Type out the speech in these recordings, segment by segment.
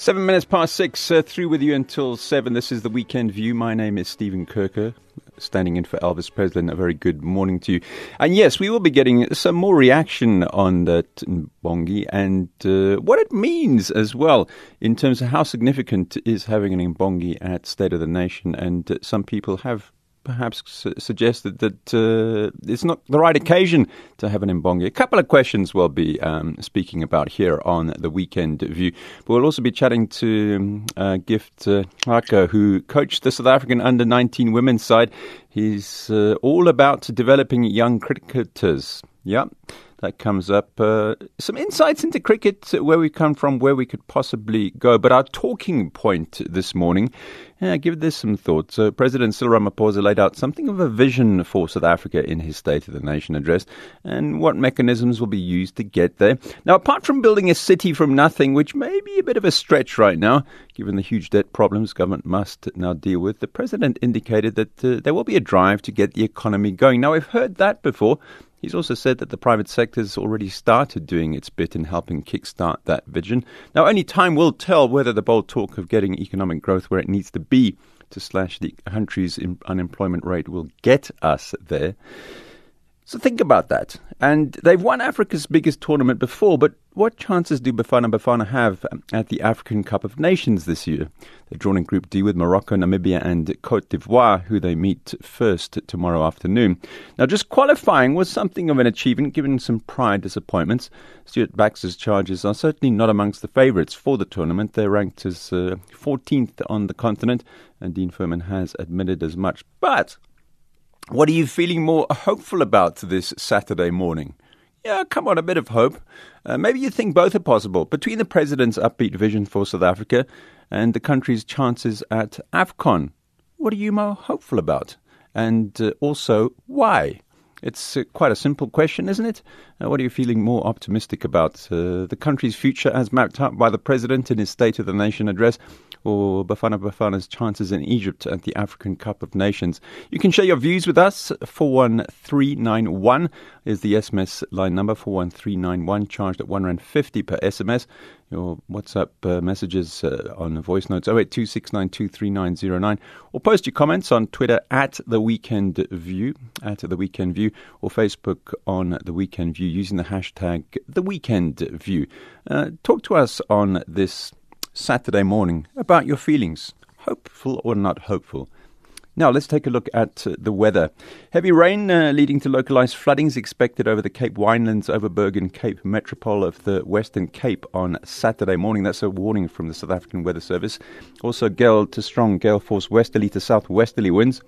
Seven minutes past six, uh, through with you until seven. This is the Weekend View. My name is Stephen Kirker, standing in for Elvis Preslin. A very good morning to you. And yes, we will be getting some more reaction on that imbongi and uh, what it means as well in terms of how significant is having an imbongi at State of the Nation. And uh, some people have perhaps su- suggested that uh, it's not the right occasion to have an imbongi. A couple of questions we'll be um, speaking about here on the Weekend View. But we'll also be chatting to uh, Gift uh, Haka, who coached the South African under 19 women's side. He's uh, all about developing young cricketers. Yeah that comes up. Uh, some insights into cricket, where we come from, where we could possibly go. But our talking point this morning, yeah, give this some thought. So, President Cyril Ramaphosa laid out something of a vision for South Africa in his State of the Nation address and what mechanisms will be used to get there. Now, apart from building a city from nothing, which may be a bit of a stretch right now, given the huge debt problems government must now deal with, the President indicated that uh, there will be a drive to get the economy going. Now, we've heard that before. He's also said that the private sector has already started doing its bit in helping kickstart that vision. Now, only time will tell whether the bold talk of getting economic growth where it needs to be to slash the country's unemployment rate will get us there. So think about that. And they've won Africa's biggest tournament before, but what chances do Bafana Bafana have at the African Cup of Nations this year? They're drawn in Group D with Morocco, Namibia, and Cote d'Ivoire, who they meet first tomorrow afternoon. Now, just qualifying was something of an achievement given some prior disappointments. Stuart Baxter's charges are certainly not amongst the favourites for the tournament. They're ranked as uh, 14th on the continent, and Dean Furman has admitted as much. But what are you feeling more hopeful about this Saturday morning? Yeah, come on, a bit of hope. Uh, maybe you think both are possible. Between the president's upbeat vision for South Africa and the country's chances at AFCON, what are you more hopeful about? And uh, also, why? It's uh, quite a simple question, isn't it? Uh, what are you feeling more optimistic about? Uh, the country's future as mapped out by the president in his State of the Nation address, or Bafana Bafana's chances in Egypt at the African Cup of Nations. You can share your views with us. 41391 is the SMS line number, 41391, charged at 1 Rand 50 per SMS. Your WhatsApp uh, messages uh, on voice notes 0826923909 or post your comments on Twitter at The Weekend View, at The Weekend View, or Facebook on The Weekend View using the hashtag The Weekend View. Uh, talk to us on this Saturday morning about your feelings, hopeful or not hopeful. Now, let's take a look at uh, the weather. Heavy rain uh, leading to localized flooding is expected over the Cape Winelands, Overberg, and Cape Metropole of the Western Cape on Saturday morning. That's a warning from the South African Weather Service. Also, gale to strong gale force westerly to southwesterly winds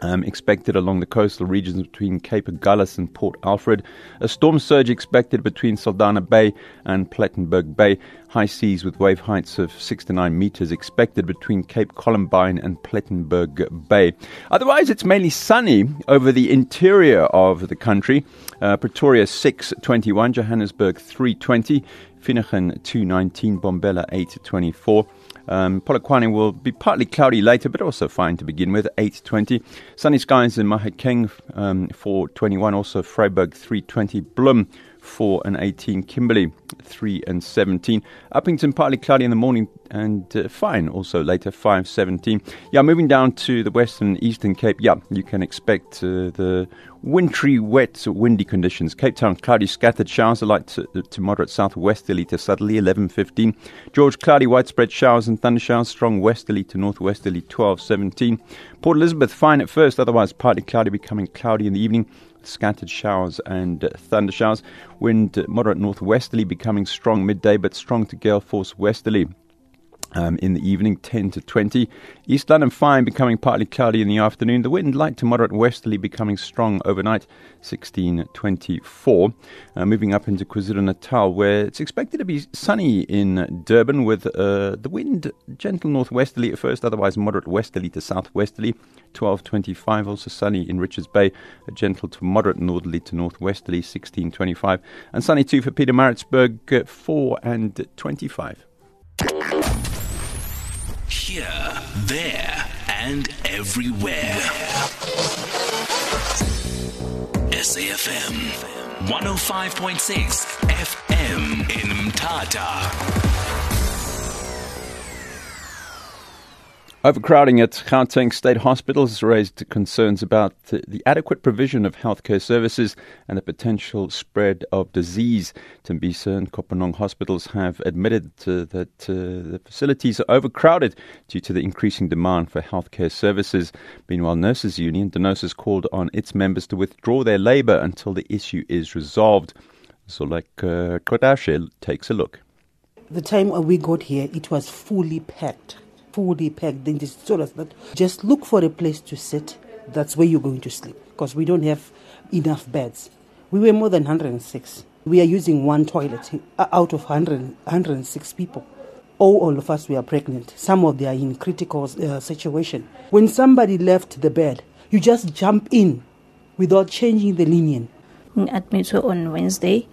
um, expected along the coastal regions between Cape Agulhas and Port Alfred. A storm surge expected between Saldanha Bay and Plettenberg Bay. High seas with wave heights of 6 to 9 meters expected between Cape Columbine and Plettenberg Bay. Otherwise, it's mainly sunny over the interior of the country. Uh, Pretoria 621, Johannesburg 320, Finnegan 219, Mbombela 824. Um, Polokwane will be partly cloudy later, but also fine to begin with. 820. Sunny skies in Mahikeng um, 421. Also Vryburg 320. Bloem 4 and 18. Kimberley 3 and 17. Upington partly cloudy in the morning and uh, fine also later 5.17. Yeah, moving down to the western eastern Cape. Yeah, you can expect uh, the wintry, wet, windy conditions. Cape Town cloudy, scattered showers, light to, to moderate southwesterly to southerly 11.15. George cloudy, widespread showers and thunder showers, strong westerly to northwesterly 12 17. Port Elizabeth fine at first, otherwise partly cloudy, becoming cloudy in the evening scattered showers and thunder showers. Wind moderate northwesterly, becoming strong midday, but strong to gale force westerly. Um, in the evening, 10 to 20. East London fine, becoming partly cloudy in the afternoon. The wind light to moderate westerly, becoming strong overnight, 16 24. Uh, moving up into KwaZulu Natal, where it's expected to be sunny in Durban with uh, the wind gentle northwesterly at first, otherwise moderate westerly to southwesterly, 12 25. Also sunny in Richards Bay, a gentle to moderate northerly to northwesterly, 16 25. And sunny too for Pietermaritzburg, uh, 4 and 25 here, there, and everywhere. SAFM 105.6 FM in Mthatha. Overcrowding at Gauteng State Hospitals raised concerns about the adequate provision of healthcare services and the potential spread of disease. Tembisa and Kopanong hospitals have admitted that uh, the facilities are overcrowded due to the increasing demand for healthcare services. Meanwhile, Nurses Union, DENOSA, called on its members to withdraw their labor until the issue is resolved. So, like uh, Kodashe takes a look. The time we got here, it was fully packed fully packed. Then just told us that just look for a place to sit. That's where you're going to sleep because we don't have enough beds. We were more than 106. We are using one toilet uh, out of 100, 106 people. All, all of us we are pregnant. Some of them are in critical uh, situation. When somebody left the bed, you just jump in without changing the linen. Admitted on Wednesday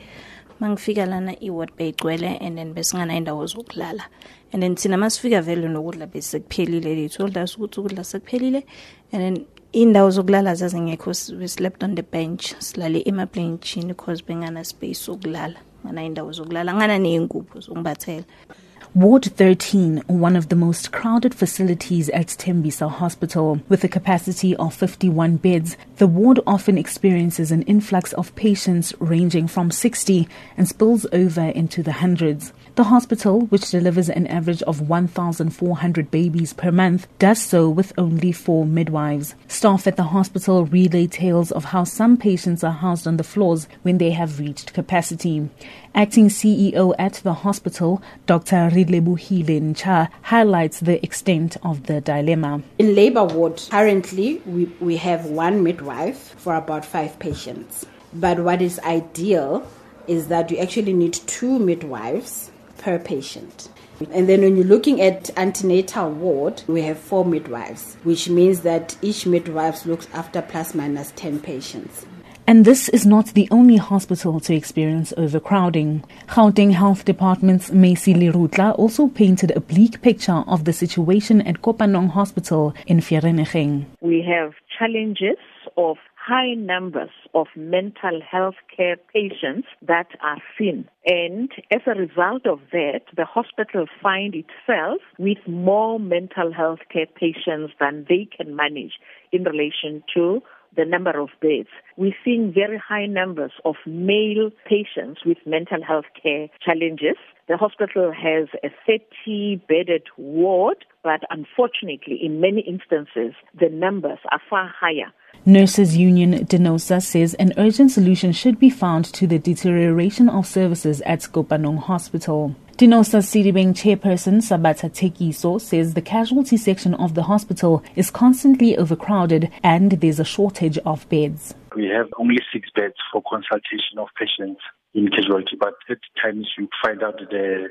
mangifika lana i-ward beyigcwele and then besinganayo indawo zokulala. And then thina masifika vele nokudla besekuphelile they told us ukuthi ukudla sekuphelile. And then indawo zokulala zazingekho we slept on the bench silale emablenchini because bengana space sokulala ngana indawo zokulala ngana ney'ngubo zokungibathela Ward 13, one of the most crowded facilities at Tembisa Hospital. With a capacity of 51 beds, the ward often experiences an influx of patients ranging from 60 and spills over into the hundreds. The hospital, which delivers an average of 1,400 babies per month, does so with only four midwives. Staff at the hospital relay tales of how some patients are housed on the floors when they have reached capacity. Acting CEO at the hospital, Dr. Ridlebuhile Ncha, highlights the extent of the dilemma. In labor ward, currently we, we have one midwife for about five patients. But what is ideal is that you actually need two midwives per patient. And then when you're looking at antenatal ward, we have four midwives, which means that each midwife looks after plus minus 10 patients. And this is not the only hospital to experience overcrowding. Gauteng Health Department's Macy Lirutla also painted a bleak picture of the situation at Kopanong Hospital in Vereeniging. We have challenges of high numbers of mental health care patients that are seen. And as a result of that, the hospital find itself with more mental health care patients than they can manage in relation to the number of beds. We're seeing very high numbers of male patients with mental health care challenges. The hospital has a 30 bedded ward, but unfortunately, in many instances, the numbers are far higher. Nurses Union Denosa says an urgent solution should be found to the deterioration of services at Kopanong Hospital. DENOSA Sedibeng chairperson Sabata Tekiso says the casualty section of the hospital is constantly overcrowded and there's a shortage of beds. We have only six beds for consultation of patients in casualty, but at times you find out the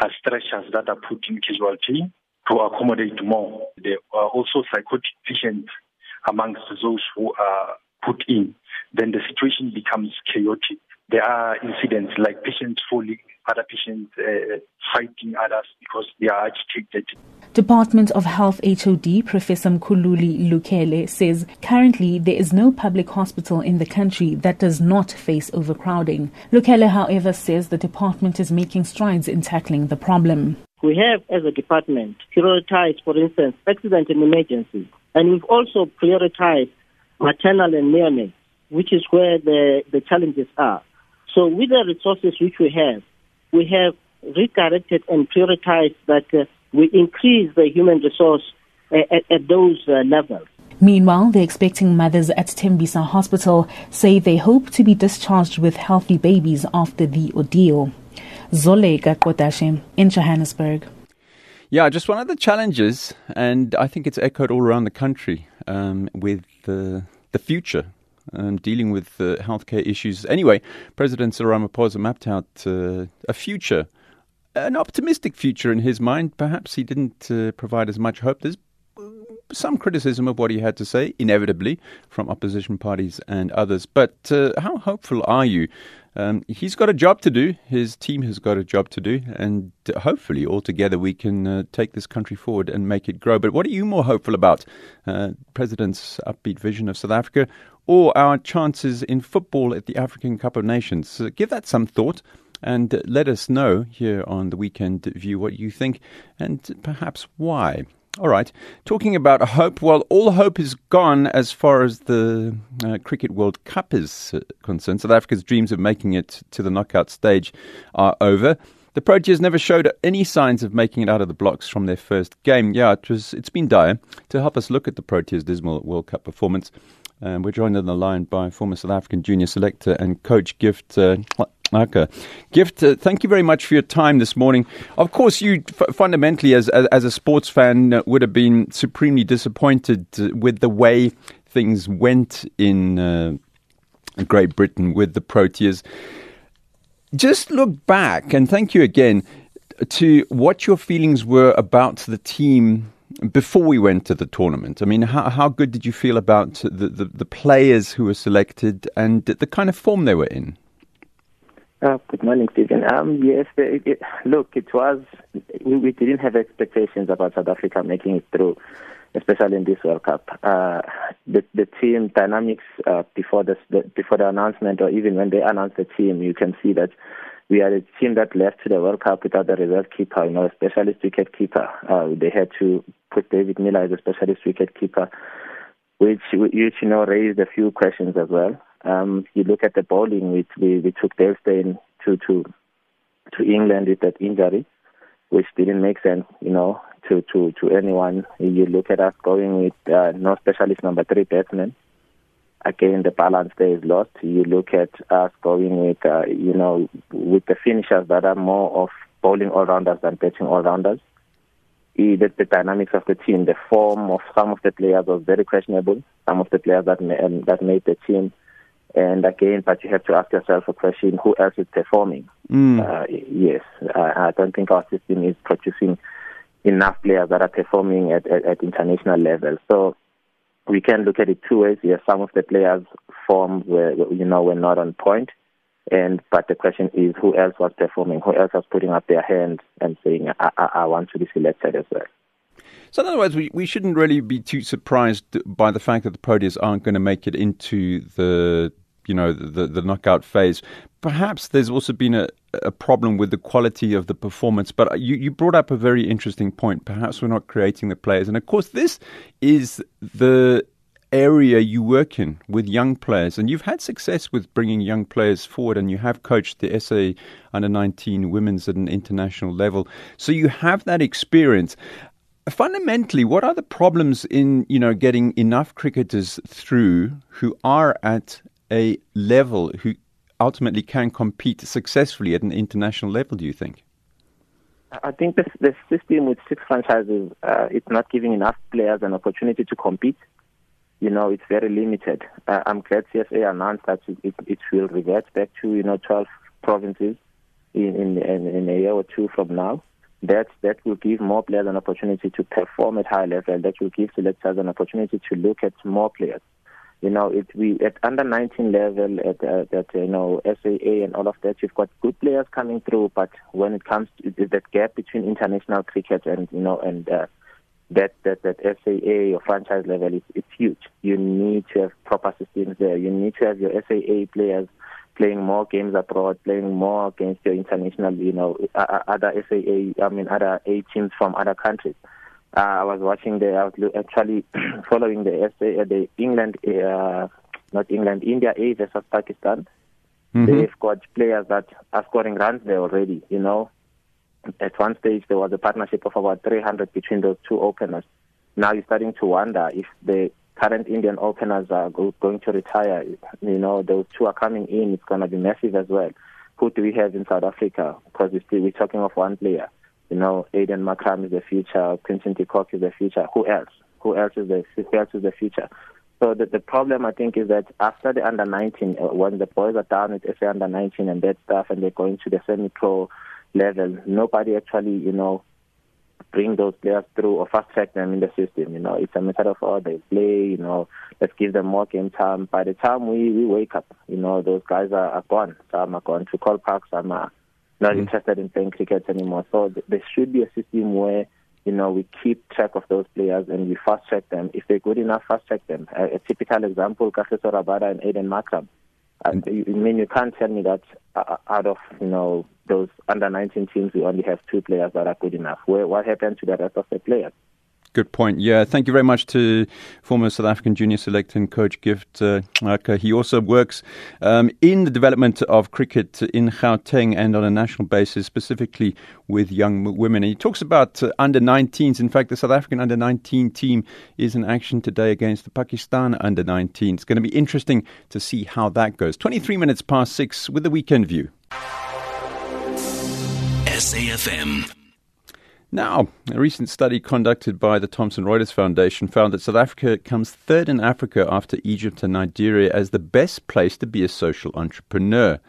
uh, stretchers that are put in casualty to accommodate more. There are also psychotic patients amongst those who are put in. Then the situation becomes chaotic. There are incidents like patients falling, other patients uh, fighting others because they are agitated. Department of Health HOD Professor Mkhululi Lukhele says currently there is no public hospital in the country that does not face overcrowding. Lukhele, however, says the department is making strides in tackling the problem. We have, as a department, prioritized, for instance, accident and emergencies, and we've also prioritized maternal and neonates, which is where the, the challenges are. So, with the resources which we have, we have redirected and prioritized that uh, we increase the human resource uh, at, at, those uh, levels. Meanwhile, the expecting mothers at Tembisa Hospital say they hope to be discharged with healthy babies after the ordeal. Zolega Kodashe in Johannesburg. Yeah, just one of the challenges, and I think it's echoed all around the country um, with the, the future um, dealing with uh, healthcare issues. Anyway, President Cyril Ramaphosa mapped out uh, a future, an optimistic future in his mind. Perhaps he didn't uh, provide as much hope. There's some criticism of what he had to say, inevitably, from opposition parties and others. But uh, how hopeful are you? Um, he's got a job to do. His team has got a job to do, and hopefully, all together, we can uh, take this country forward and make it grow. But what are you more hopeful about? Uh, President's upbeat vision of South Africa, or our chances in football at the African Cup of Nations? So give that some thought. And let us know here on the Weekend View what you think and perhaps why. All right. Talking about hope, well, all hope is gone as far as the uh, Cricket World Cup is uh, concerned. South Africa's dreams of making it to the knockout stage are over. The Proteas never showed any signs of making it out of the blocks from their first game. Yeah, it was. It's been dire. To help us look at the Proteas' dismal World Cup performance, um, we're joined on the line by former South African junior selector and coach Gift uh, Okay. Gift, uh, thank you very much for your time this morning. Of course, you f- fundamentally, as, as, as, a sports fan, uh, would have been supremely disappointed uh, with the way things went in uh, Great Britain with the Proteas. Just look back, and thank you again, to what your feelings were about the team before we went to the tournament. I mean, how, how good did you feel about the, the, the players who were selected and the kind of form they were in? Uh, good morning, Stephen. Um, yes, it, it, look, it was, we, we, didn't have expectations about South Africa making it through, especially in this World Cup. Uh, the, the team dynamics uh, before, the, before the announcement, or even when they announced the team, you can see that we are a team that left to the World Cup without the reserve keeper, you know, a specialist wicket keeper. Uh, they had to put David Miller as a specialist wicket keeper, which, which you know, raised a few questions as well. Um, you look at the bowling, we, we, we took Dale Steyn to, to, to England with that injury, which didn't make sense, you know, to, to, to anyone. You look at us going with uh, no specialist number three batsman. Again, the balance there is lost. You look at us going with, uh, you know, with the finishers that are more of bowling all-rounders than batting all-rounders. The, the dynamics of the team, the form of some of the players was very questionable. Some of the players that, um, that made the team and again, but you have to ask yourself a question: Who else is performing? Mm. Uh, yes, I, I, don't think our system is producing enough players that are performing at, at, at, international level. So we can look at it two ways. Yes, some of the players' form were, you know, were not on point, and but the question is, who else was performing? Who else was putting up their hands and saying, "I, I, I want to be selected as well." So, in other words, we, we shouldn't really be too surprised by the fact that the Proteas aren't going to make it into the you know the the knockout phase. Perhaps there's also been a, a problem with the quality of the performance. But you, you brought up a very interesting point. Perhaps we're not creating the players, and of course, this is the area you work in with young players, and you've had success with bringing young players forward, and you have coached the SA under 19 women's at an international level. So you have that experience fundamentally, what are the problems in you know getting enough cricketers through who are at a level who ultimately can compete successfully at an international level, do you think? I think the, the system with six franchises, uh, it's not giving enough players an opportunity to compete. You know, it's very limited. Uh, I'm glad CSA announced that it, it, will revert back to, you know, 12 provinces in, in, in, a year or two from now. That, that will give more players an opportunity to perform at high level. That will give selectors an opportunity to look at more players you know, it we at under 19 level at uh, that you know SAA and all of that, you've got good players coming through, but when it comes to that gap between international cricket and you know and uh, that that that SAA or franchise level is it's huge. You need to have proper systems there. You need to have your SAA players playing more games abroad, playing more against your international, you know, other SAA, I mean, other A teams from other countries. Uh, I was watching the, I was actually following the SA, uh, the England, uh, not England, India A versus Pakistan. Mm-hmm. They've got players that are scoring runs there already. You know, at one stage there was a partnership of about 300 between those two openers. Now you're starting to wonder if the current Indian openers are go- going to retire. You know, those two are coming in. It's going to be massive as well. Who do we have in South Africa? Because we're talking of one player. You know, Aiden Markram is the future. Quinton de Kock is the future. Who else? Who else is the who else is the future? So the, the problem I think is that after the under 19, uh, when the boys are down with SA under 19 and that stuff, and they're going to the semi-pro level, nobody actually, you know, bring those players through or fast track them in the system. You know, it's a matter of oh they play. You know, let's give them more game time. By the time we we wake up, you know, those guys are, are gone. Some are gone to Kolpaks. Some are not mm. interested in playing cricket anymore. So th- there should be a system where you know we keep track of those players and we fast track them. If they're good enough, fast track them. A, a typical example: Kagiso Rabada and Aiden Markram. I, mean, you can't tell me that uh, out of you know those under 19 teams, we only have two players that are good enough. Where, what happened to the rest of the players? Good point. Yeah, thank you very much to former South African junior select and coach Gift uh, He also works um, in the development of cricket in Gauteng and on a national basis, specifically with young women. And he talks about uh, under 19s. In fact, the South African under 19 team is in action today against the Pakistan under 19. It's going to be interesting to see how that goes. 23 minutes past six with the weekend view. SAFM now, a recent study conducted by the Thomson Reuters Foundation found that South Africa comes third in Africa after Egypt and Nigeria as the best place to be a social entrepreneur.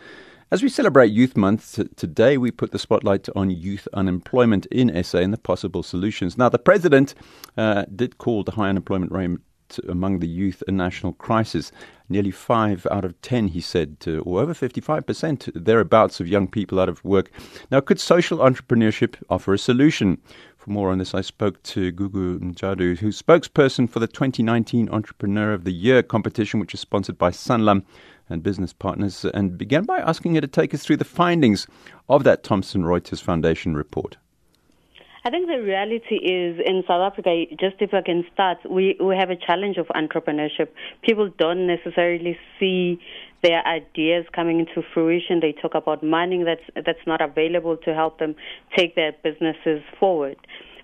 As we celebrate Youth Month today, we put the spotlight on youth unemployment in SA and the possible solutions. Now, the president uh, did call the high unemployment rate among the youth a national crisis. Nearly five out of ten, he said, to, or over 55% thereabouts of young people out of work. Now, could social entrepreneurship offer a solution? For more on this, I spoke to Gugu Mjadu, who's spokesperson for the 2019 Entrepreneur of the Year competition, which is sponsored by Sanlam and business partners, and began by asking her to take us through the findings of that Thomson Reuters Foundation report. I think the reality is in South Africa, just if I can start, we, we have a challenge of entrepreneurship. People don't necessarily see their ideas coming into fruition. They talk about money that's, that's not available to help them take their businesses forward.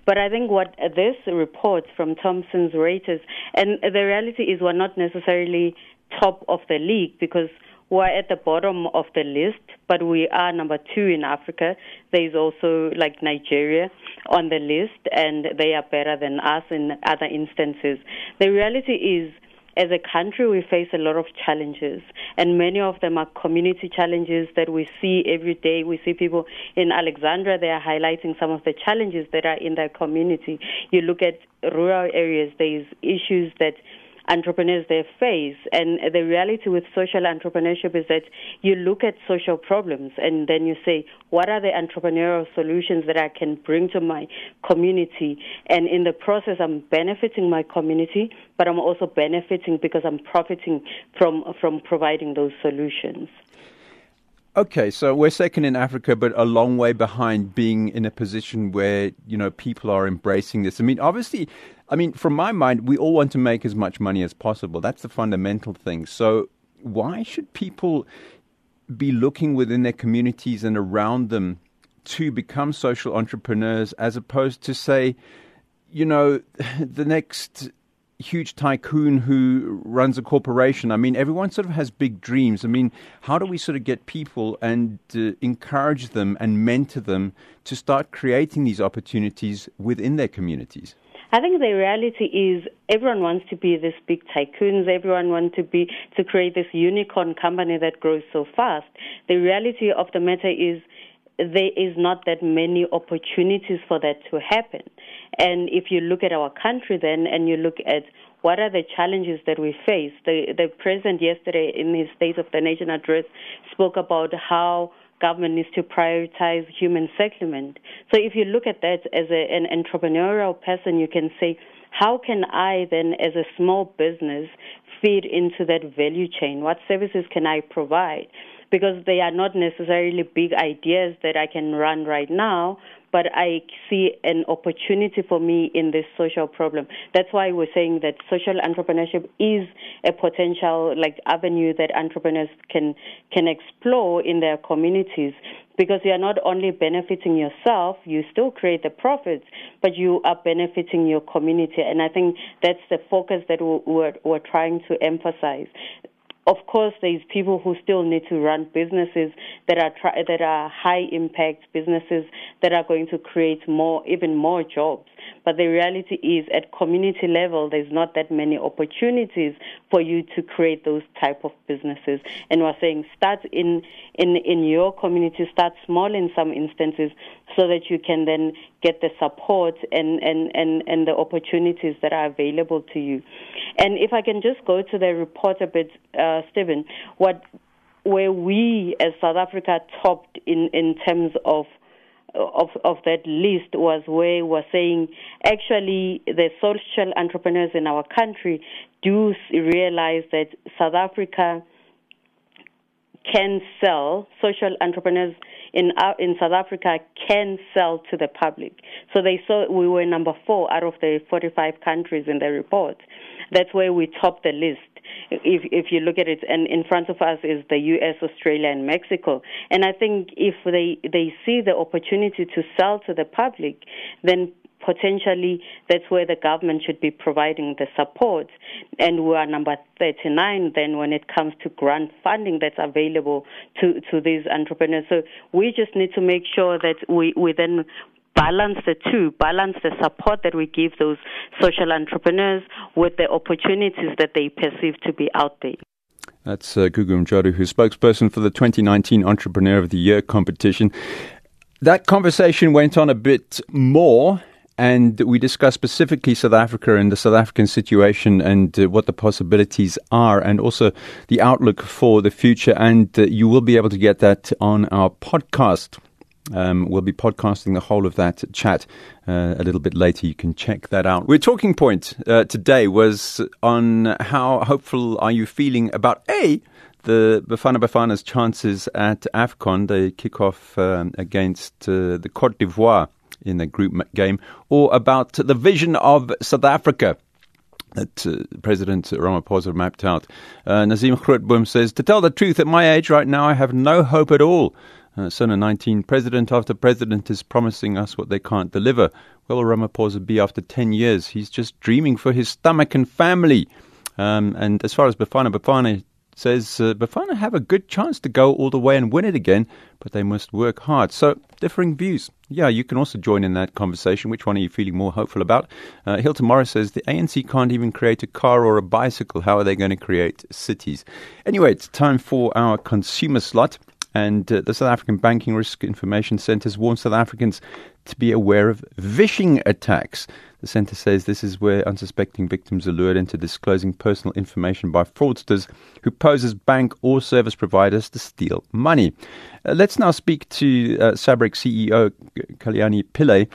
But I think what this report from Thomson's Reuters, and the reality is we're not necessarily top of the league because we're at the bottom of the list, but we are number two in Africa. There's also like Nigeria on the list, and they are better than us in other instances. The reality is, as a country, we face a lot of challenges, and many of them are community challenges that we see every day. We see people in Alexandra, they are highlighting some of the challenges that are in their community. You look at rural areas, there's issues that entrepreneurs they face. And the reality with social entrepreneurship is that you look at social problems and then you say, what are the entrepreneurial solutions that I can bring to my community? And in the process, I'm benefiting my community, but I'm also benefiting because I'm profiting from, from providing those solutions. Okay, so we're second in Africa, but a long way behind being in a position where you know people are embracing this. I mean, obviously, I mean, from my mind, we all want to make as much money as possible. That's the fundamental thing. So, why should people be looking within their communities and around them to become social entrepreneurs as opposed to, say, you know, the next huge tycoon who runs a corporation. I mean, everyone sort of has big dreams. I mean, how do we sort of get people and uh, encourage them and mentor them to start creating these opportunities within their communities? I think the reality is everyone wants to be this big tycoons. Everyone wants to be to create this unicorn company that grows so fast. The reality of the matter is there is not that many opportunities for that to happen. And if you look at our country then and you look at what are the challenges that we face, the, the president yesterday in his State of the Nation address spoke about how government needs to prioritize human settlement. So if you look at that as a, an entrepreneurial person, you can say, how can I then, as a small business, feed into that value chain? What services can I provide? Because they are not necessarily big ideas that I can run right now, but I see an opportunity for me in this social problem. That's why we're saying that social entrepreneurship is a potential like avenue that entrepreneurs can can explore in their communities because you are not only benefiting yourself, you still create the profits, but you are benefiting your community. And I think that's the focus that we're, we're trying to emphasize of course, there's people who still need to run businesses that are tri- that are high impact businesses that are going to create more, even more jobs. But the reality is, at community level, there's not that many opportunities for you to create those type of businesses. And we're saying start in in in your community, start small in some instances, so that you can then get the support and and and and the opportunities that are available to you. And if I can just go to the report a bit, uh, Stephen, what where we as South Africa topped in in terms of of of that list was where we're saying actually the social entrepreneurs in our country do realize that South Africa can sell social entrepreneurs in our, in South Africa can sell to the public. So they saw we were number four out of the 45 countries in the report. That's where we top the list. If if you look at it, and in front of us is the U.S., Australia, and Mexico. And I think if they they see the opportunity to sell to the public, then potentially that's where the government should be providing the support. And we are number 39 then when it comes to grant funding that's available to, to these entrepreneurs. So we just need to make sure that we, we then balance the two, balance the support that we give those social entrepreneurs with the opportunities that they perceive to be out there. That's uh, Gugu who's spokesperson for the 2019 Entrepreneur of the Year competition. That conversation went on a bit more and we discuss specifically South Africa and the South African situation and uh, what the possibilities are, and also the outlook for the future. And uh, you will be able to get that on our podcast. Um, we'll be podcasting the whole of that chat uh, a little bit later. You can check that out. We're talking point uh, today was on how hopeful are you feeling about a the Bafana Bafana's chances at AFCON. They kick off um, against uh, the Cote d'Ivoire in the group game, or about the vision of South Africa that uh, President Ramaphosa mapped out. Uh, Nazim Grootboom says, To tell the truth, at my age right now, I have no hope at all. Uh, Sona 19, president after president is promising us what they can't deliver. Where will Ramaphosa be after 10 years? He's just dreaming for his stomach and family. Um, and as far as Bafana Bafana says uh, Bafana have a good chance to go all the way and win it again, but they must work hard. So, differing views. Yeah, you can also join in that conversation. Which one are you feeling more hopeful about? Uh, Hilton Morris says the ANC can't even create a car or a bicycle. How are they going to create cities? Anyway, it's time for our consumer slot. And uh, the South African Banking Risk Information Centre warned South Africans to be aware of vishing attacks. The centre says this is where unsuspecting victims are lured into disclosing personal information by fraudsters who pose as bank or service providers to steal money. Uh, let's now speak to uh, SABRIC CEO Kalyani Pillay.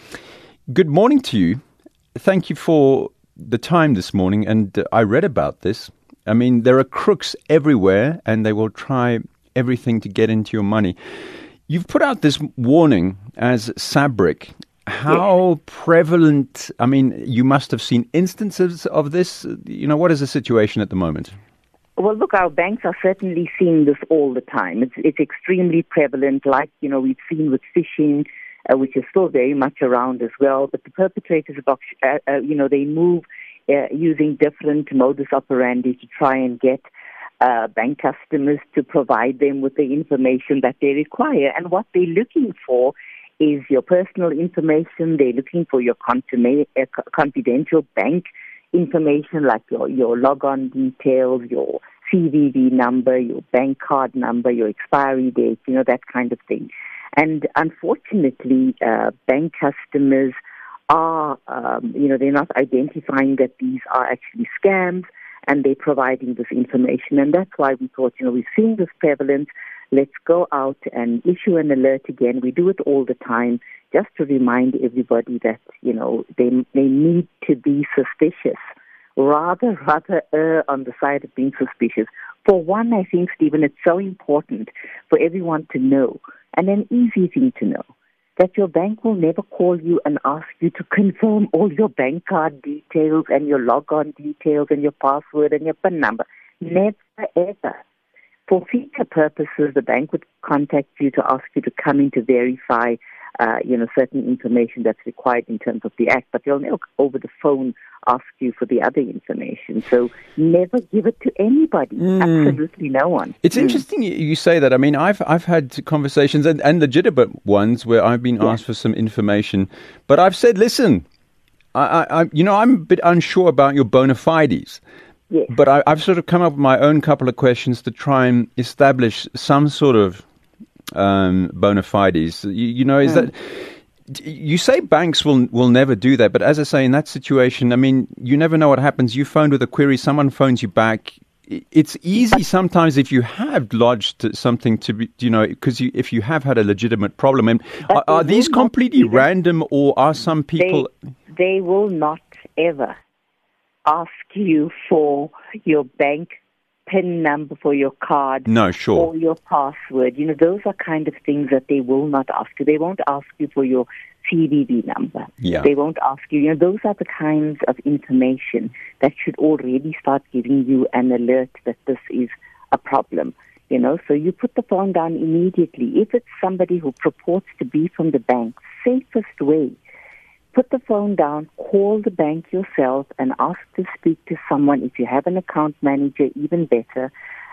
Good morning to you. Thank you for the time this morning, and uh, I read about this. I mean, there are crooks everywhere, and they will try everything to get into your money. You've put out this warning as SABRIC. How prevalent? I mean, you must have seen instances of this. You know, what is the situation at the moment? Well, look, our banks are certainly seeing this all the time. It's, it's extremely prevalent, like, you know, we've seen with phishing, uh, which is still very much around as well. But the perpetrators of, uh, uh, you know, they move uh, using different modus operandi to try and get uh, bank customers to provide them with the information that they require. And what they're looking for is your personal information. They're looking for your uh, confidential bank information like your, your logon details, your CVV number, your bank card number, your expiry date, you know, that kind of thing. And unfortunately, uh, bank customers are, um, you know, they're not identifying that these are actually scams and they're providing this information. And that's why we thought, you know, we've seen this prevalence. Let's go out and issue an alert again. We do it all the time just to remind everybody that, you know, they, they need to be suspicious. Rather, rather err on the side of being suspicious. For one, I think, Stephen, it's so important for everyone to know, and an easy thing to know that your bank will never call you and ask you to confirm all your bank card details and your logon details and your password and your PIN number. Never ever. For future purposes, the bank would contact you to ask you to come in to verify uh, you know, certain information that's required in terms of the act, but they'll never over the phone ask you for the other information. So never give it to anybody, mm. absolutely no one. It's mm. interesting you say that. I mean, I've I've had conversations and, and legitimate ones where I've been asked for some information, but I've said, listen, I, I, you know, I'm a bit unsure about your bona fides. Yes. But I, I've sort of come up with my own couple of questions to try and establish some sort of um, bona fides. You, you know, is mm. that you say banks will will never do that, but as I say, in that situation, I mean, you never know what happens. You phoned with a query, someone phones you back. It's easy sometimes if you have lodged something to be, you know, because you, if you have had a legitimate problem. And are, are these completely random, or are some people? They, they will not ever ask you for your bank PIN number for your card. No, sure. Or your password. You know, those are kind of things that they will not ask you. They won't ask you for your CVV number. Yeah. They won't ask you. You know, those are the kinds of information that should already start giving you an alert that this is a problem. You know, so you put the phone down immediately. If it's somebody who purports to be from the bank, safest way put the phone down, call the bank yourself, and ask to speak to someone. If you have an account manager, even better,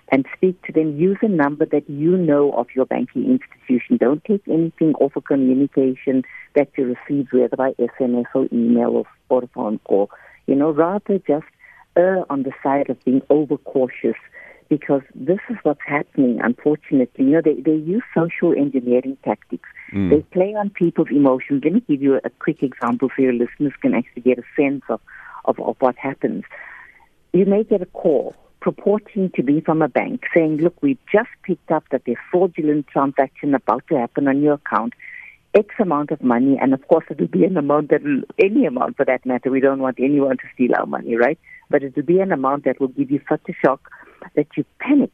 and speak to them. Use a number that you know of your banking institution. Don't take anything off a communication that you receive, whether by SMS or email or, or phone call. You know, rather just err on the side of being overcautious because this is what's happening, unfortunately. You know, they, they use social engineering tactics. Mm. They play on people's emotions. Let me give you a quick example so your listeners can actually get a sense of, of, of what happens. You may get a call purporting to be from a bank saying, look, we've just picked up that there's fraudulent transaction about to happen on your account. X amount of money, and of course it will be an amount that will, any amount for that matter. We don't want anyone to steal our money, right? But it will be an amount that will give you such a shock that you panic.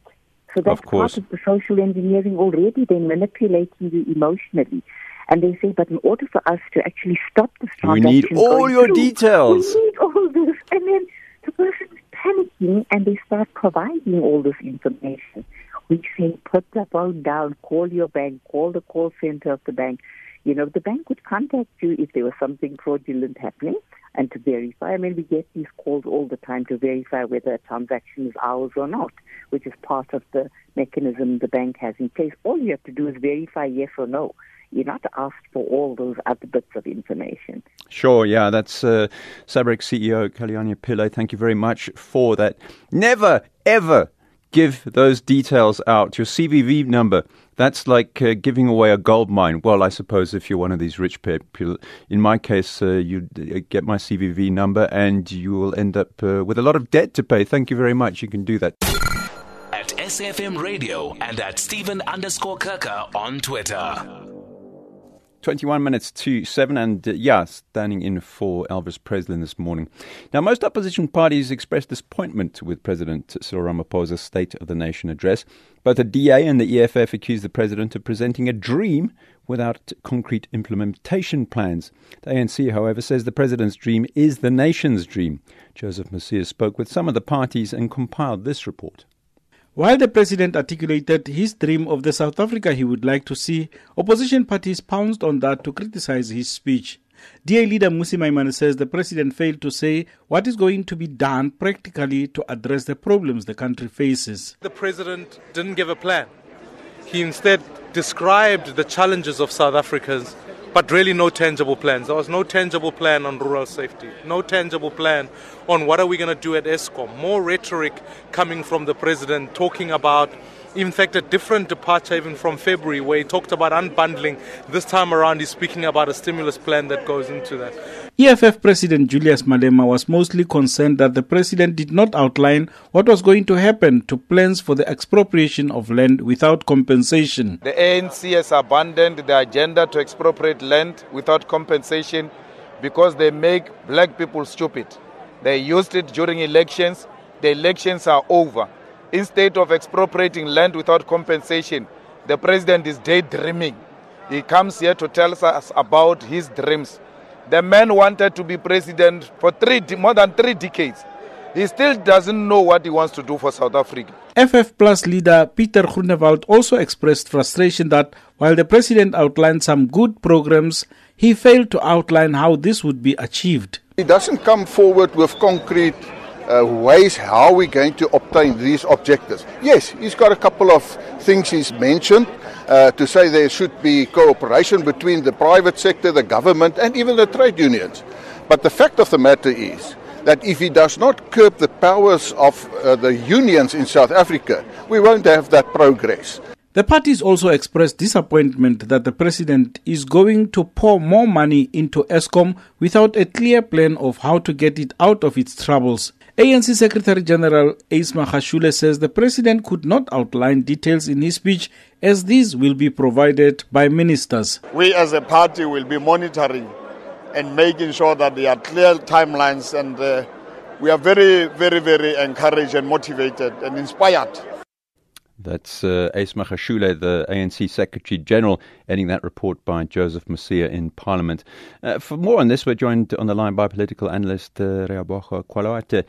So that's Of part of the social engineering already. They're manipulating you emotionally. And they say, but in order for us to actually stop this transaction, We need all your through, details. We need all this. And then the person is panicking and they start providing all this information. We say, put the phone down, call your bank, call the call center of the bank. You know, the bank would contact you if there was something fraudulent happening and to verify. I mean, we get these calls all the time to verify whether a transaction is ours or not, which is part of the mechanism the bank has in place. All you have to do is verify yes or no. You're not asked for all those other bits of information. Sure, yeah, that's uh, SABRIC CEO Kalyani Pillay. Thank you very much for that. Never, ever give those details out. Your CVV number, that's like uh, giving away a gold mine. Well, I suppose if you're one of these rich people, in my case, uh, you uh, get my CVV number and you will end up uh, with a lot of debt to pay. Thank you very much. You can do that. At SFM Radio and at Stephen underscore Kirker on Twitter. 21 minutes to 7, and uh, yeah, standing in for Elvis Preslin this morning. Now, most opposition parties expressed disappointment with President Cyril Ramaphosa's State of the Nation address. Both the DA and the EFF accused the president of presenting a dream without concrete implementation plans. The ANC, however, says the president's dream is the nation's dream. Joseph Messias spoke with some of the parties and compiled this report. While the president articulated his dream of the South Africa he would like to see, opposition parties pounced on that to criticize his speech. DA leader Mmusi Maimane says the president failed to say what is going to be done practically to address the problems the country faces. The president didn't give a plan. He instead described the challenges of South Africans, but really no tangible plans. There was no tangible plan on rural safety, no tangible plan on what are we going to do at Eskom. More rhetoric coming from the president talking about, in fact, a different departure even from February, where he talked about unbundling. This time around, he's speaking about a stimulus plan that goes into that. EFF President Julius Malema was mostly concerned that the president did not outline what was going to happen to plans for the expropriation of land without compensation. The ANC has abandoned the agenda to expropriate land without compensation because they make black people stupid. They used it during elections. The elections are over. Instead of expropriating land without compensation, the president is daydreaming. He comes here to tell us about his dreams. The man wanted to be president for three, more than three decades. He still doesn't know what he wants to do for South Africa. FF Plus leader Pieter Groenewald also expressed frustration that while the president outlined some good programs, he failed to outline how this would be achieved. He doesn't come forward with concrete uh, ways how we're going to obtain these objectives. Yes, he's got a couple of things he's mentioned uh, to say there should be cooperation between the private sector, the government, and even the trade unions. But the fact of the matter is that if he does not curb the powers of uh, the unions in South Africa, we won't have that progress. The parties also expressed disappointment that the president is going to pour more money into Eskom without a clear plan of how to get it out of its troubles. ANC Secretary General Ace Magashule says the president could not outline details in his speech as these will be provided by ministers. We as a party will be monitoring and making sure that there are clear timelines and uh, we are very, very, very encouraged and motivated and inspired. That's uh, Ace Magashule, the ANC Secretary General, ending that report by Joseph Mosia in Parliament. Uh, for more on this, we're joined on the line by political analyst uh, Reabogo Kwaloate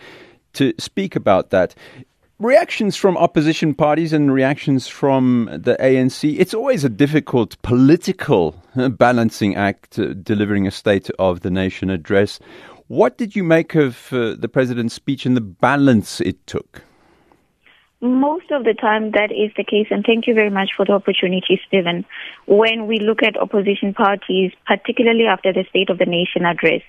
to speak about that. Reactions from opposition parties and reactions from the ANC, it's always a difficult political uh, balancing act uh, delivering a State of the Nation address. What did you make of uh, the President's speech and the balance it took? Most of the time, that is the case, and thank you very much for the opportunity, Stephen. When we look at opposition parties, particularly after the State of the Nation address,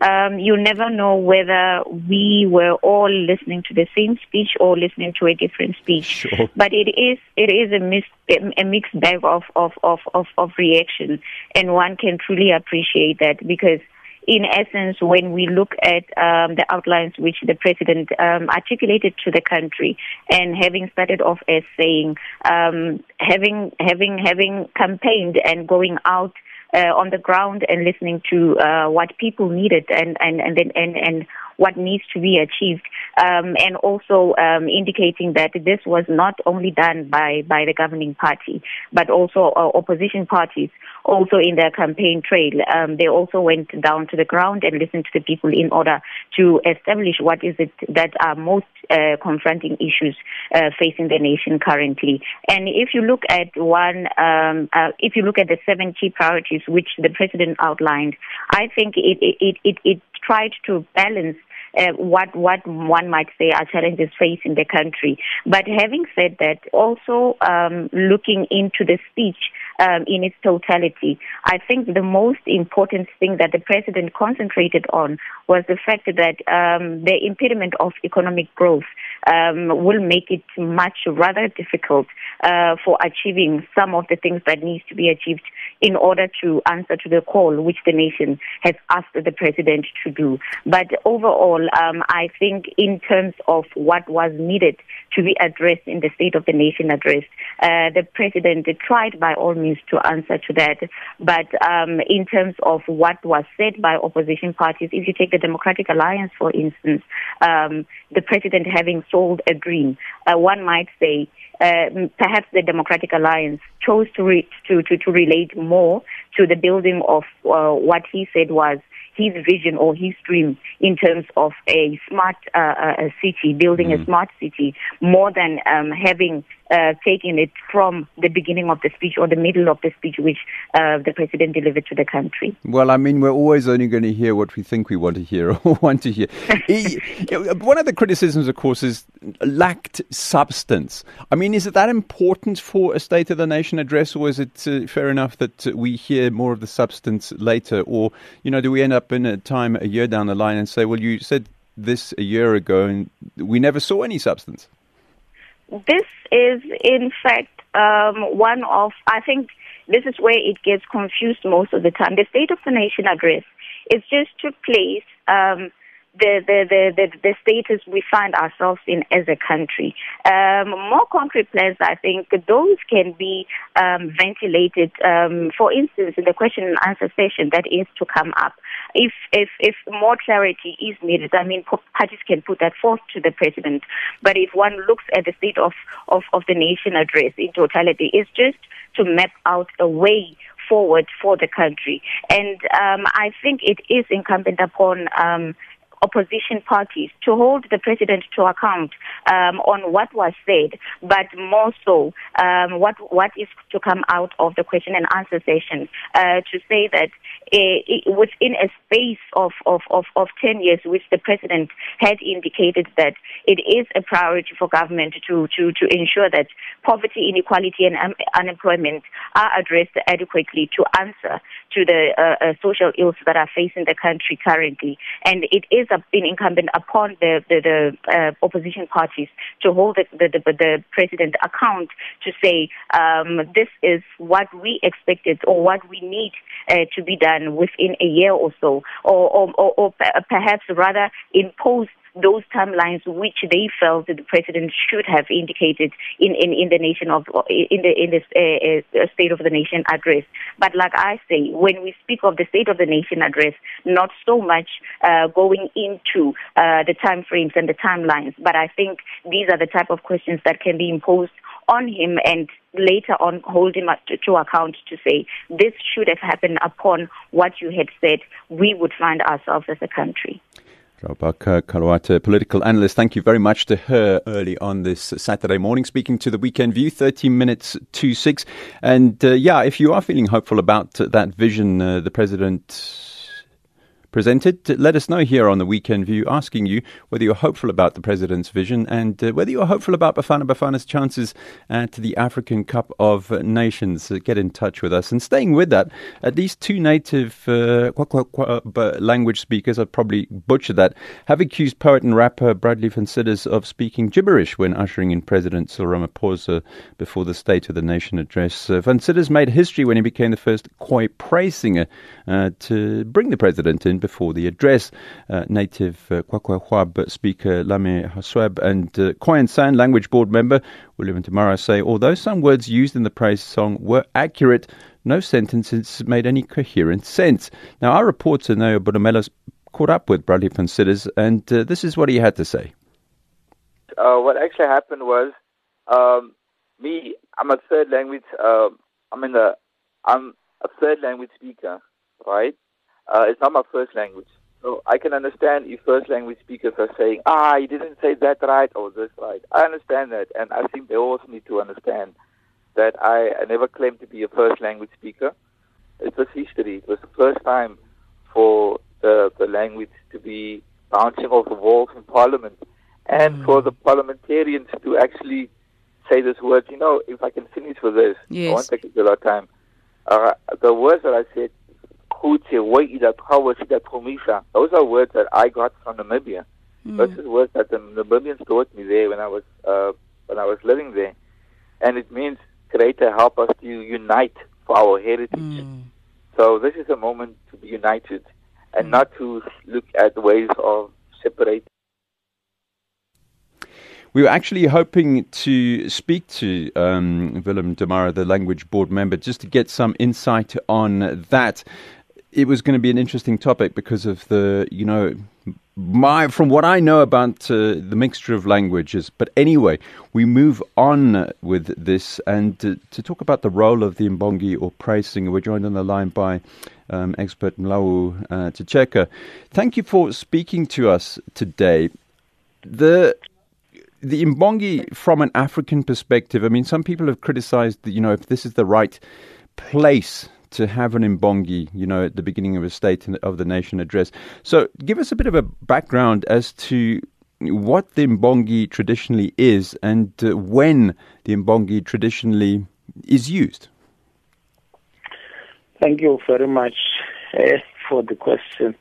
um, you never know whether we were all listening to the same speech or listening to a different speech. Sure. But it is it is a, mis- a mixed bag of, of, of, of, of reaction, and one can truly appreciate that because in essence, when we look at um, the outlines which the president um, articulated to the country, and having started off as saying, um, having having having campaigned and going out uh, on the ground and listening to uh, what people needed and and and then and, and what needs to be achieved, um, and also um, indicating that this was not only done by, by the governing party, but also uh, opposition parties also in their campaign trail. Um, they also went down to the ground and listened to the people in order to establish what is it that are most uh, confronting issues uh, facing the nation currently. And if you look at one, um, uh, if you look at the seven key priorities which the president outlined, I think it it it, it tried to balance uh, what what one might say are challenges facing the country. But having said that, also um, looking into the speech um, in its totality, I think the most important thing that the president concentrated on was the fact that um, the impediment of economic growth um, will make it much rather difficult uh, for achieving some of the things that needs to be achieved in order to answer to the call which the nation has asked the president to do. But overall, um, I think in terms of what was needed to be addressed in the State of the Nation address, uh, the president tried by all means to answer to that. But um, in terms of what was said by opposition parties, if you take the Democratic Alliance, for instance, um, the president having sold a dream, uh, one might say uh, perhaps the Democratic Alliance chose to, re- to, to, to relate more to the building of uh, what he said was his vision or his dream in terms of a smart uh, uh, city, building mm. a smart city, more than um, having uh, taken it from the beginning of the speech or the middle of the speech which uh, the president delivered to the country. Well, I mean, we're always only going to hear what we think we want to hear or want to hear. One of the criticisms, of course, is lacked substance. I mean, is it that important for a State of the Nation address, or is it uh, fair enough that we hear more of the substance later? Or, you know, do we end up in a time a year down the line and say, well, you said this a year ago and we never saw any substance? This is, in fact, um, one of, I think this is where it gets confused most of the time. The State of the Nation address is just to place um, the, the, the, the, status we find ourselves in as a country. Um, more concrete plans, I think, those can be um, ventilated. Um, for instance, in the question and answer session that is to come up, if, if, if more clarity is needed, I mean, parties can put that forth to the president. But if one looks at the state of, of, of the nation address in totality, it's just to map out a way forward for the country. And um, I think it is incumbent upon um, opposition parties to hold the president to account um, on what was said, but more so um, what what is to come out of the question and answer session. Uh, to say that uh, within a space of, of, of, of 10 years, which the president had indicated that it is a priority for government to, to, to ensure that poverty, inequality, and unemployment are addressed adequately to answer to the uh, uh, social ills that are facing the country currently. And it is been incumbent upon the, the, the uh, opposition parties to hold the, the, the, the president account to say um, this is what we expected or what we need uh, to be done within a year or so, or, or, or, or perhaps rather impose those timelines which they felt the president should have indicated in, in, in the nation of in the in the uh, uh, state of the nation address. But like I say, when we speak of the state of the nation address, not so much uh, going into uh, the time frames and the timelines, but I think these are the type of questions that can be imposed on him and later on hold him to account to say this should have happened upon what you had said we would find ourselves as a country. Rabaka Kalawata, political analyst. Thank you very much to her early on this Saturday morning, speaking to the Weekend View, 13 minutes to 6. And uh, yeah, if you are feeling hopeful about that vision, uh, the president presented. Let us know here on the Weekend View, asking you whether you're hopeful about the president's vision and uh, whether you're hopeful about Bafana Bafana's chances at the African Cup of Nations. Uh, get in touch with us. And staying with that, at least two native uh, language speakers, I've probably butchered that, have accused poet and rapper Bradley Van of speaking gibberish when ushering in President Cyril Ramaphosa before the State of the Nation address. Uh, made history when he became the first Khoi praise singer uh, to bring the president in before the address. Uh, native uh, Khoekhoegowab speaker Lame Hasweb and uh, Khoisan San language board member William Tamara say although some words used in the praise song were accurate, no sentences made any coherent sense. Now, our reporter, Neo Bonomelos, caught up with Bradley Sitters, and uh, this is what he had to say. Uh, what actually happened was, um, me, I'm a third language, uh, I'm in the, I'm a third language speaker, right? Uh, it's not my first language. So I can understand if first language speakers are saying, ah, you didn't say that right or this right. I understand that. And I think they also need to understand that I, I never claimed to be a first language speaker. It was history. It was the first time for the, the language to be bouncing off the walls in Parliament and mm. for the parliamentarians to actually say this word. You know, if I can finish with this, yes. I won't take a lot of time. Uh, the words that I said those are words that I got from Namibia. Mm. Those are words that the Namibians taught me there when I was uh, when I was living there, and it means Creator help us to unite for our heritage. Mm. So this is a moment to be united, and mm. not to look at ways of separating. We were actually hoping to speak to um, Willem Demara, the language board member, just to get some insight on that it was going to be an interesting topic because of the, you know, my from what I know about uh, the mixture of languages. But anyway, we move on with this and to, to talk about the role of the Mbongi or praise singer. We're joined on the line by um, expert Mlau uh, Tsheka. Thank you for speaking to us today. The the Mbongi from an African perspective. I mean, some people have criticized, that. you know, if this is the right place to have an Mbongi, you know, at the beginning of a State of the Nation address. So give us a bit of a background as to what the Mbongi traditionally is and uh, when the Mbongi traditionally is used. Thank you very much uh, for the question.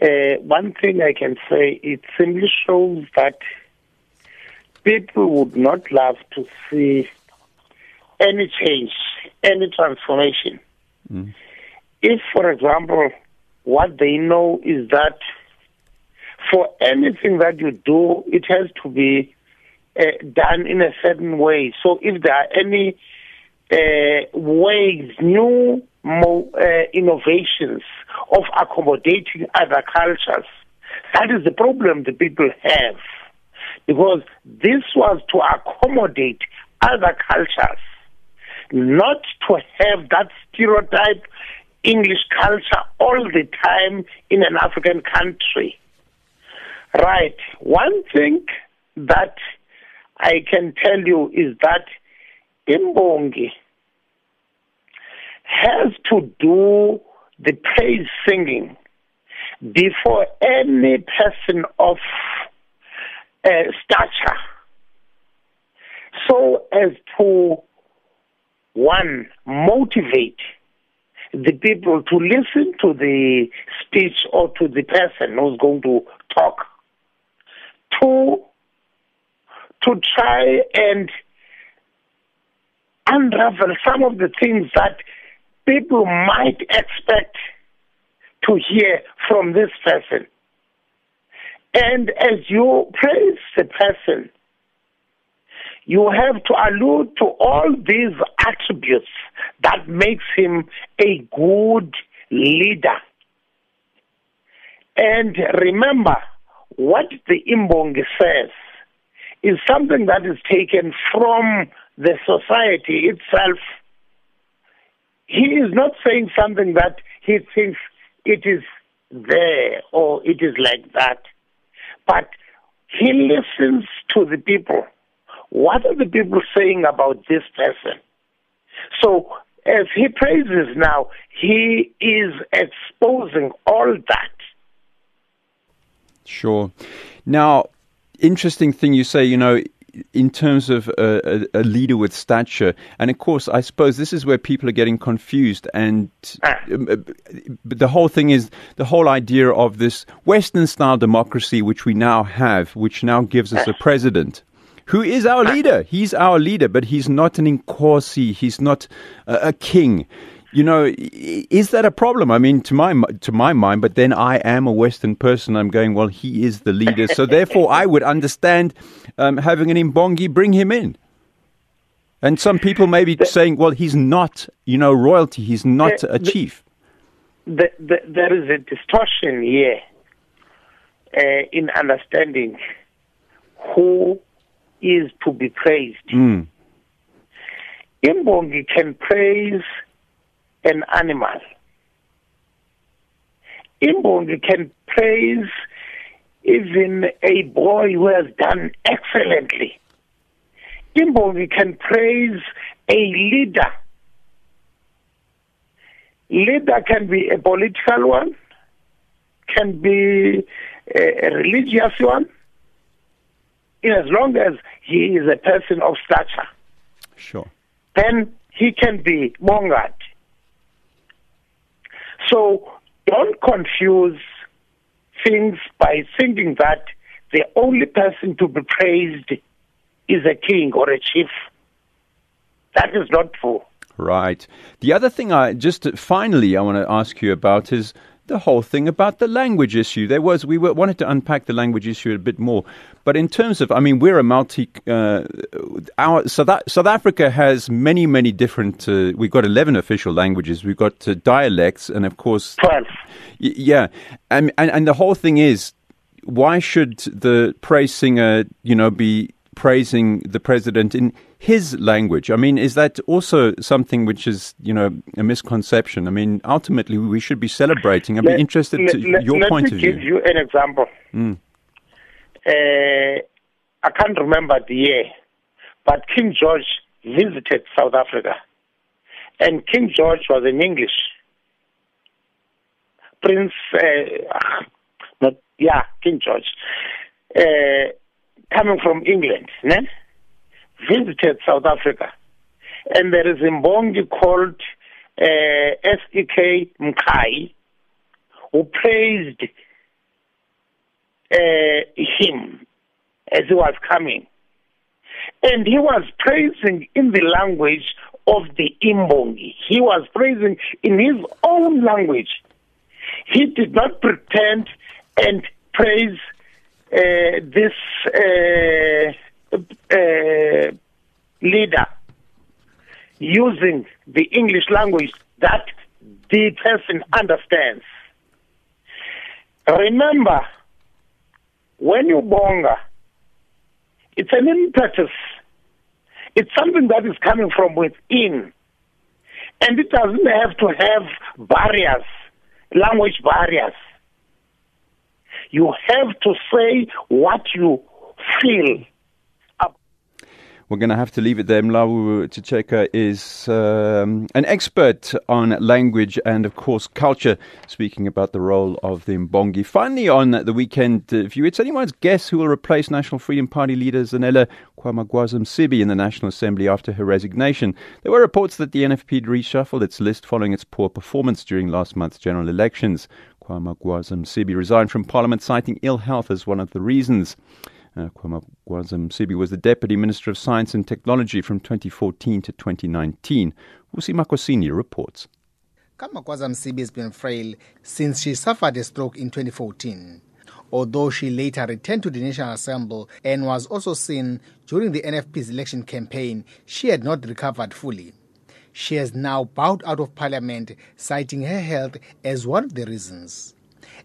Uh, one thing I can say, it simply shows that people would not love to see any change, any transformation. Mm. If, for example, what they know is that for anything that you do, it has to be uh, done in a certain way. So if there are any uh, ways, new mo- uh, innovations of accommodating other cultures, that is the problem the people have. Because this was to accommodate other cultures not to have that stereotype English culture all the time in an African country. Right. One thing that I can tell you is that Imbongi has to do the praise singing before any person of uh, stature so as to one, motivate the people to listen to the speech or to the person who's going to talk. Two, to try and unravel some of the things that people might expect to hear from this person. And as you praise the person, you have to allude to all these attributes that makes him a good leader. And remember, what the Imbongi says is something that is taken from the society itself. He is not saying something that he thinks it is there or it is like that, but he listens to the people. What are the people saying about this person? So, as he praises now, he is exposing all that. Sure. Now, interesting thing you say, you know, in terms of a, a, leader with stature, and of course, I suppose this is where people are getting confused. And um, uh, the whole thing is the whole idea of this Western style democracy, which we now have, which now gives us a president who is our leader. He's our leader, but he's not an inkosi. He's not a, a king. You know, is that a problem? I mean, to my to my mind, but then I am a Western person. I'm going, well, he is the leader, so therefore I would understand um, having an Imbongi bring him in. And some people may be saying, well, he's not, you know, royalty. He's not the, a chief. The, the, there is a distortion here uh, in understanding who is to be praised. Mm. Imbongi can praise an animal. Imbongi can praise even a boy who has done excellently. Imbongi can praise a leader. Leader can be a political one, can be a religious one, as long as he is a person of stature. Sure. Then he can be mongat. So don't confuse things by thinking that the only person to be praised is a king or a chief. That is not true. Right. The other thing I just finally I want to ask you about is the whole thing about the language issue. There was we were, wanted to unpack the language issue a bit more, but in terms of, I mean, we're a multi. Uh, our South, South Africa has many many different. Uh, we've got eleven official languages. We've got uh, dialects, and of course, twelve. Y- yeah, and, and and the whole thing is, why should the praise singer, you know, be praising the president in his language. I mean, is that also something which is, you know, a misconception? I mean, ultimately, we should be celebrating. I'd let, be interested let, to let, your point of view. Let me give you an example. Mm. Uh, I can't remember the year, but King George visited South Africa, and King George was in English. Prince, uh, not yeah, King George. Uh, coming from England, né? visited South Africa. And there is a Mbongi called uh, S.E.K. Mqhayi who praised uh, him as he was coming. And he was praising in the language of the Imbongi. He was praising in his own language. He did not pretend and praise this uh, uh, leader using the English language that the person understands. Remember, when you bonga, it's an impetus. It's something that is coming from within. And it doesn't have to have barriers, language barriers. You have to say what you feel. We're going to have to leave it there. Mlawu Chicheka is um, an expert on language and, of course, culture, speaking about the role of the Mbongi. Finally, on the weekend view, it's anyone's guess who will replace National Freedom Party leader Zanele kaMagwaza Msibi in the National Assembly after her resignation. There were reports that the NFP reshuffled its list following its poor performance during last month's general elections. kaMagwaza Msibi resigned from Parliament, citing ill health as one of the reasons. Uh, kaMagwaza Msibi was the Deputy Minister of Science and Technology from 2014 to 2019. Vusi Makosini reports. kaMagwaza Msibi has been frail since she suffered a stroke in 2014. although she later returned to the National Assembly and was also seen during the NFP's election campaign, she had not recovered fully. She has now bowed out of parliament, citing her health as one of the reasons.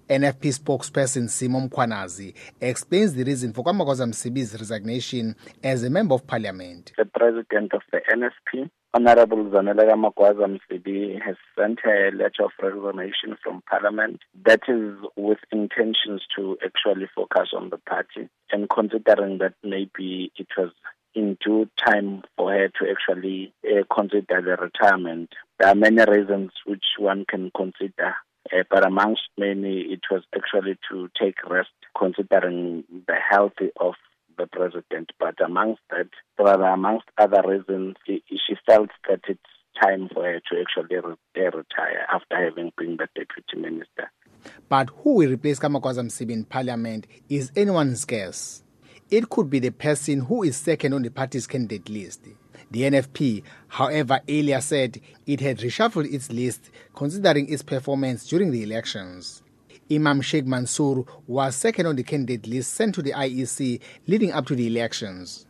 NFP spokesperson Simo Kwanazi explains the reason for Kamagwaza Msibi's resignation as a member of parliament. The president of the NFP, Honorable Zanele Magwaza Msibi, has sent her a letter of resignation from parliament that is with intentions to actually focus on the party and considering that maybe it was in due time for her to actually uh, consider the retirement. There are many reasons which one can consider uh, but amongst many, it was actually to take rest, considering the health of the president. But amongst that, rather amongst other reasons, she, she felt that it's time for her to actually re- retire after having been the deputy minister. But who will replace Kamagwaza Msibi in parliament is anyone's guess. It could be the person who is second on the party's candidate list. The NFP, however, earlier said it had reshuffled its list considering its performance during the elections. Imam Sheikh Mansour was second on the candidate list sent to the IEC leading up to the elections.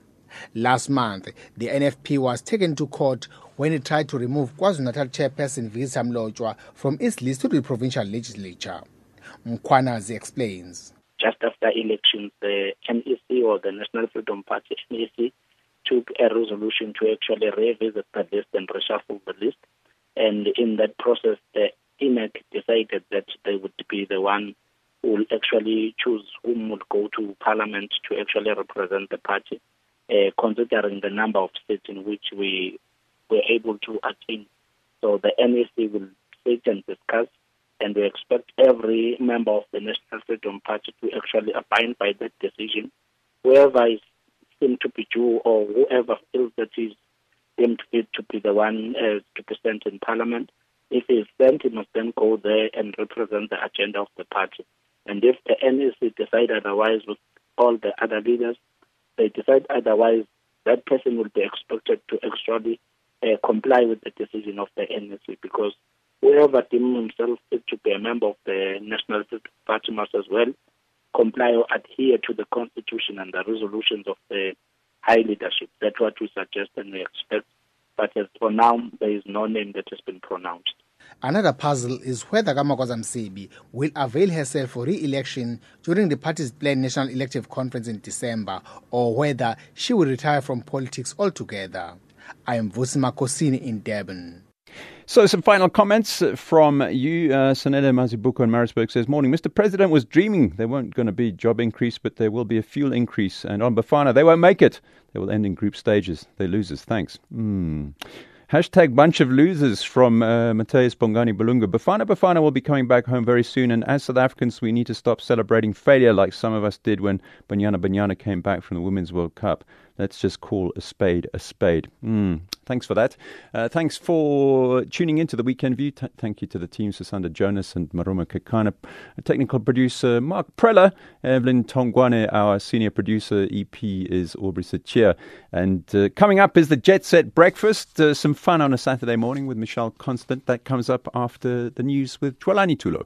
Last month, the NFP was taken to court when it tried to remove KwaZulu-Natal chairperson Vikisa Mlotshwa from its list to the provincial legislature. Mkhwanazi explains. Just after elections, the NEC or the National Freedom Party NEC took a resolution to actually revisit the list and reshuffle the list. And in that process, the INEC decided that they would be the one who will actually choose whom would go to parliament to actually represent the party, uh, considering the number of seats in which we were able to attain. So the NEC will sit and discuss, and we expect every member of the National Freedom Party to actually abide by that decision. Whoever is him to be due or whoever feels that he's deemed fit to be the one uh, to present in Parliament. If he's sent, he must then go there and represent the agenda of the party. And if the NEC decide otherwise with all the other leaders, they decide otherwise, that person will be expected to actually uh, comply with the decision of the NEC because whoever deems himself to be a member of the National Party must as well comply or adhere to the constitution and the resolutions of the high leadership. That's what we suggest and we expect. But as for now, there is no name that has been pronounced. Another puzzle is whether Kamagwaza Msibi will avail herself for re-election during the party's planned National Elective Conference in December or whether she will retire from politics altogether. I am Vusi Makosini in Durban. So, some final comments from you. Uh, Mazibuko in Maritzburg says, Morning. Mr. President was dreaming there weren't going to be job increase, but there will be a fuel increase. And on Bafana, they won't make it. They will end in group stages. They losers. Thanks. Mm. Hashtag bunch of losers from uh, Mateus Bongani Balunga. Bafana Bafana will be coming back home very soon. And as South Africans, we need to stop celebrating failure like some of us did when Banyana Banyana came back from the Women's World Cup. Let's just call a spade a spade. Mm, thanks for that. Uh, thanks for tuning into the Weekend View. T- thank you to the team, Susanda Jonas and Maroma Kakana. Technical producer Mark Preller, Evelyn Tongwane, our senior producer. EP is Aubrey Sachia. And uh, coming up is the Jet Set Breakfast. Uh, some fun on a Saturday morning with Michelle Constant. That comes up after the news with Chwalani Tulo.